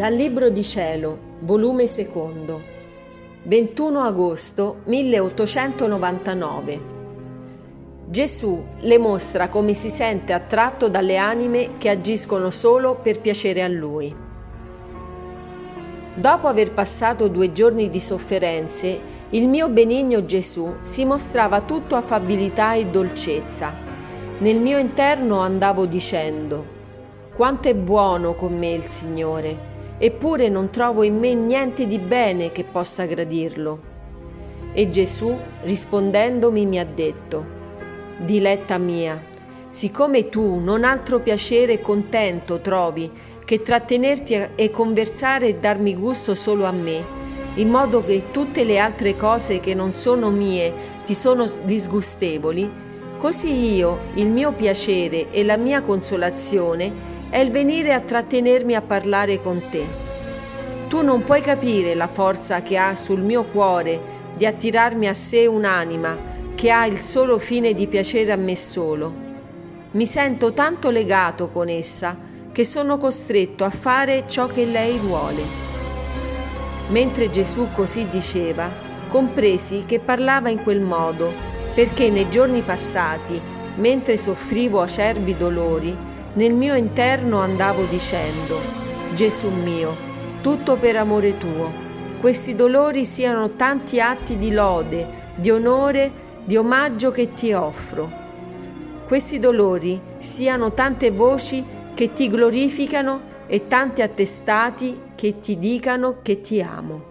Dal Libro di Cielo, volume secondo, 21 agosto 1899. Gesù le mostra come si sente attratto dalle anime che agiscono solo per piacere a Lui. Dopo aver passato due giorni di sofferenze, il mio benigno Gesù si mostrava tutto affabilità e dolcezza. Nel mio interno andavo dicendo, quanto è buono con me il Signore eppure non trovo in me niente di bene che possa gradirlo. E Gesù, rispondendomi, mi ha detto, Diletta mia, siccome tu non altro piacere e contento trovi che trattenerti e conversare e darmi gusto solo a me, in modo che tutte le altre cose che non sono mie ti sono disgustevoli, così io, il mio piacere e la mia consolazione è il venire a trattenermi a parlare con te. Tu non puoi capire la forza che ha sul mio cuore di attirarmi a sé un'anima che ha il solo fine di piacere a me solo. Mi sento tanto legato con essa che sono costretto a fare ciò che lei vuole. Mentre Gesù così diceva, compresi che parlava in quel modo, perché nei giorni passati, mentre soffrivo acerbi dolori, nel mio interno andavo dicendo, Gesù mio, tutto per amore tuo, questi dolori siano tanti atti di lode, di onore, di omaggio che ti offro. Questi dolori siano tante voci che ti glorificano e tanti attestati che ti dicano che ti amo.